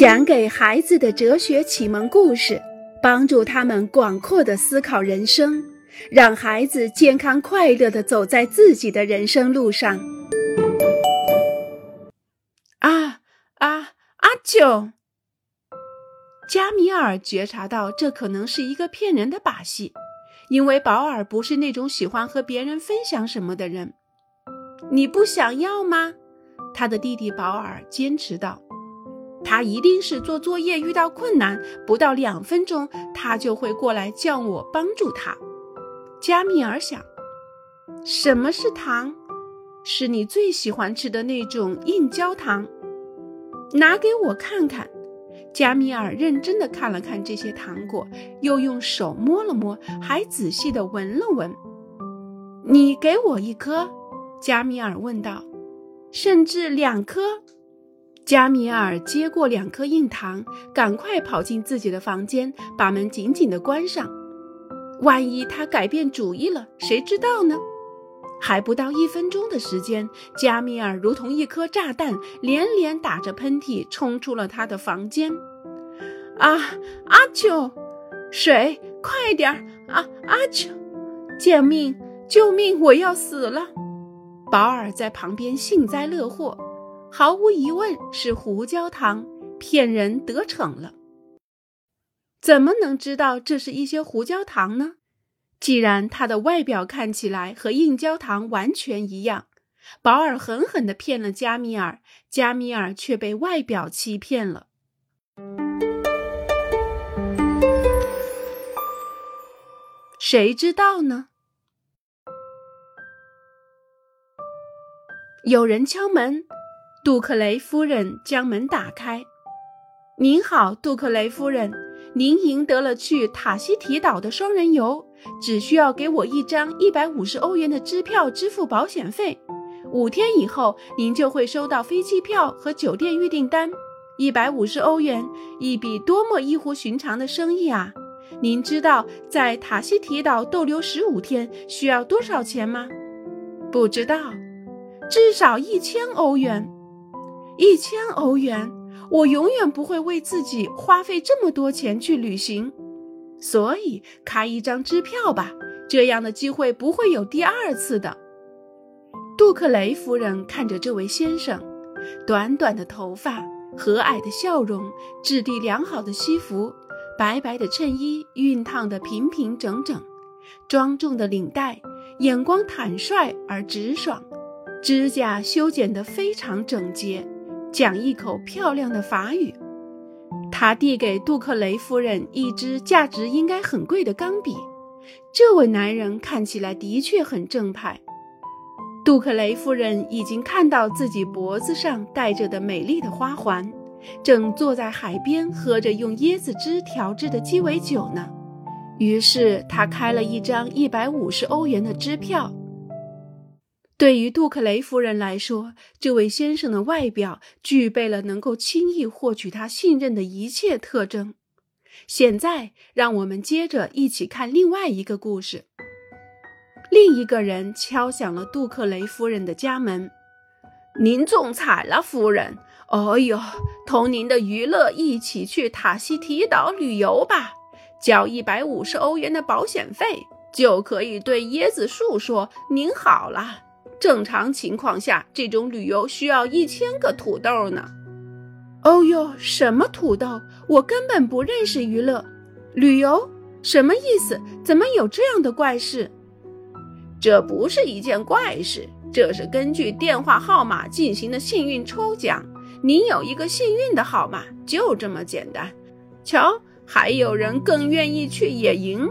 讲给孩子的哲学启蒙故事，帮助他们广阔的思考人生，让孩子健康快乐的走在自己的人生路上。啊啊，阿九！加米尔觉察到这可能是一个骗人的把戏，因为保尔不是那种喜欢和别人分享什么的人。你不想要吗？他的弟弟保尔坚持道：“他一定是做作业遇到困难，不到两分钟，他就会过来叫我帮助他。”加米尔想：“什么是糖？是你最喜欢吃的那种硬焦糖？拿给我看看。”加米尔认真的看了看这些糖果，又用手摸了摸，还仔细的闻了闻。“你给我一颗。”加米尔问道。甚至两颗，加米尔接过两颗硬糖，赶快跑进自己的房间，把门紧紧地关上。万一他改变主意了，谁知道呢？还不到一分钟的时间，加米尔如同一颗炸弹，连连打着喷嚏，冲出了他的房间。啊，阿秋，水，快点儿！啊，阿秋，救命！救命！我要死了！保尔在旁边幸灾乐祸，毫无疑问是胡椒糖骗人得逞了。怎么能知道这是一些胡椒糖呢？既然它的外表看起来和硬焦糖完全一样，保尔狠狠地骗了加米尔，加米尔却被外表欺骗了。谁知道呢？有人敲门，杜克雷夫人将门打开。“您好，杜克雷夫人，您赢得了去塔希提岛的双人游，只需要给我一张一百五十欧元的支票支付保险费。五天以后，您就会收到飞机票和酒店预订单。一百五十欧元，一笔多么异乎寻常的生意啊！您知道在塔希提岛逗留十五天需要多少钱吗？不知道。”至少一千欧元，一千欧元，我永远不会为自己花费这么多钱去旅行，所以开一张支票吧，这样的机会不会有第二次的。杜克雷夫人看着这位先生，短短的头发，和蔼的笑容，质地良好的西服，白白的衬衣熨烫的平平整整，庄重的领带，眼光坦率而直爽。指甲修剪得非常整洁，讲一口漂亮的法语。他递给杜克雷夫人一支价值应该很贵的钢笔。这位男人看起来的确很正派。杜克雷夫人已经看到自己脖子上戴着的美丽的花环，正坐在海边喝着用椰子汁调制的鸡尾酒呢。于是他开了一张一百五十欧元的支票。对于杜克雷夫人来说，这位先生的外表具备了能够轻易获取他信任的一切特征。现在，让我们接着一起看另外一个故事。另一个人敲响了杜克雷夫人的家门：“您中彩了，夫人！哦呦，同您的娱乐一起去塔希提岛旅游吧，交一百五十欧元的保险费，就可以对椰子树说您好了。”正常情况下，这种旅游需要一千个土豆呢。哦哟，什么土豆？我根本不认识娱乐旅游，什么意思？怎么有这样的怪事？这不是一件怪事，这是根据电话号码进行的幸运抽奖。您有一个幸运的号码，就这么简单。瞧，还有人更愿意去野营。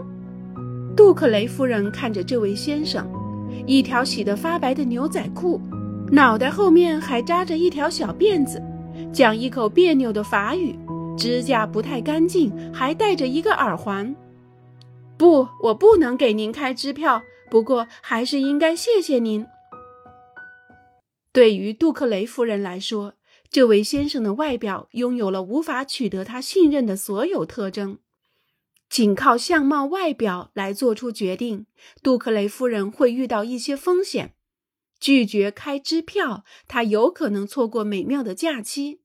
杜克雷夫人看着这位先生。一条洗得发白的牛仔裤，脑袋后面还扎着一条小辫子，讲一口别扭的法语，指甲不太干净，还戴着一个耳环。不，我不能给您开支票，不过还是应该谢谢您。对于杜克雷夫人来说，这位先生的外表拥有了无法取得他信任的所有特征。仅靠相貌外表来做出决定，杜克雷夫人会遇到一些风险。拒绝开支票，她有可能错过美妙的假期。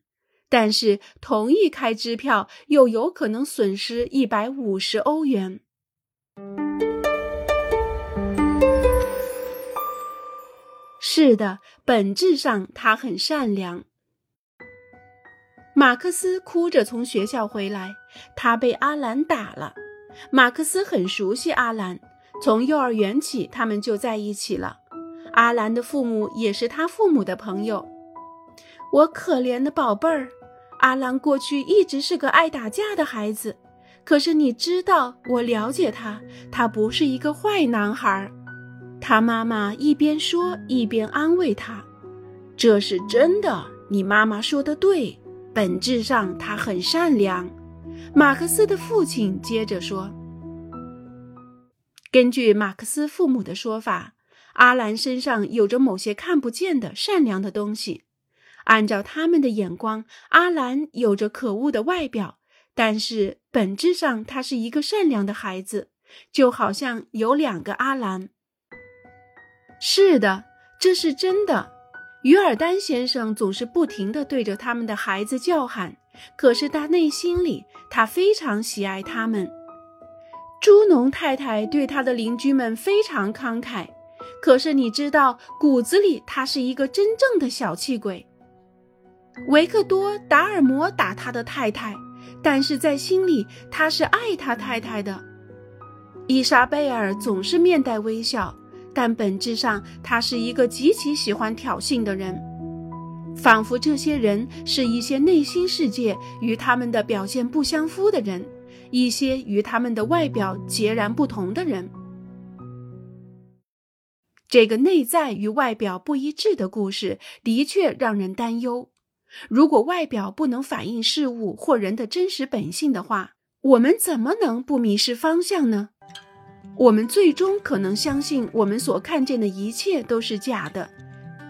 但是同意开支票又有可能损失一百五十欧元。是的，本质上他很善良。马克思哭着从学校回来，他被阿兰打了。马克思很熟悉阿兰，从幼儿园起他们就在一起了。阿兰的父母也是他父母的朋友。我可怜的宝贝儿，阿兰过去一直是个爱打架的孩子，可是你知道，我了解他，他不是一个坏男孩。他妈妈一边说一边安慰他：“这是真的，你妈妈说的对。”本质上，他很善良。马克思的父亲接着说：“根据马克思父母的说法，阿兰身上有着某些看不见的善良的东西。按照他们的眼光，阿兰有着可恶的外表，但是本质上他是一个善良的孩子，就好像有两个阿兰。是的，这是真的。”于尔丹先生总是不停地对着他们的孩子叫喊，可是他内心里，他非常喜爱他们。朱农太太对他的邻居们非常慷慨，可是你知道，骨子里他是一个真正的小气鬼。维克多·达尔摩打他的太太，但是在心里他是爱他太太的。伊莎贝尔总是面带微笑。但本质上，他是一个极其喜欢挑衅的人，仿佛这些人是一些内心世界与他们的表现不相符的人，一些与他们的外表截然不同的人。这个内在与外表不一致的故事的确让人担忧。如果外表不能反映事物或人的真实本性的话，我们怎么能不迷失方向呢？我们最终可能相信我们所看见的一切都是假的，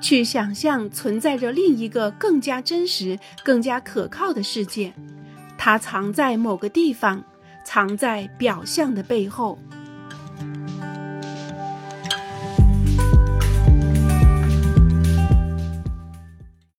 去想象存在着另一个更加真实、更加可靠的世界，它藏在某个地方，藏在表象的背后。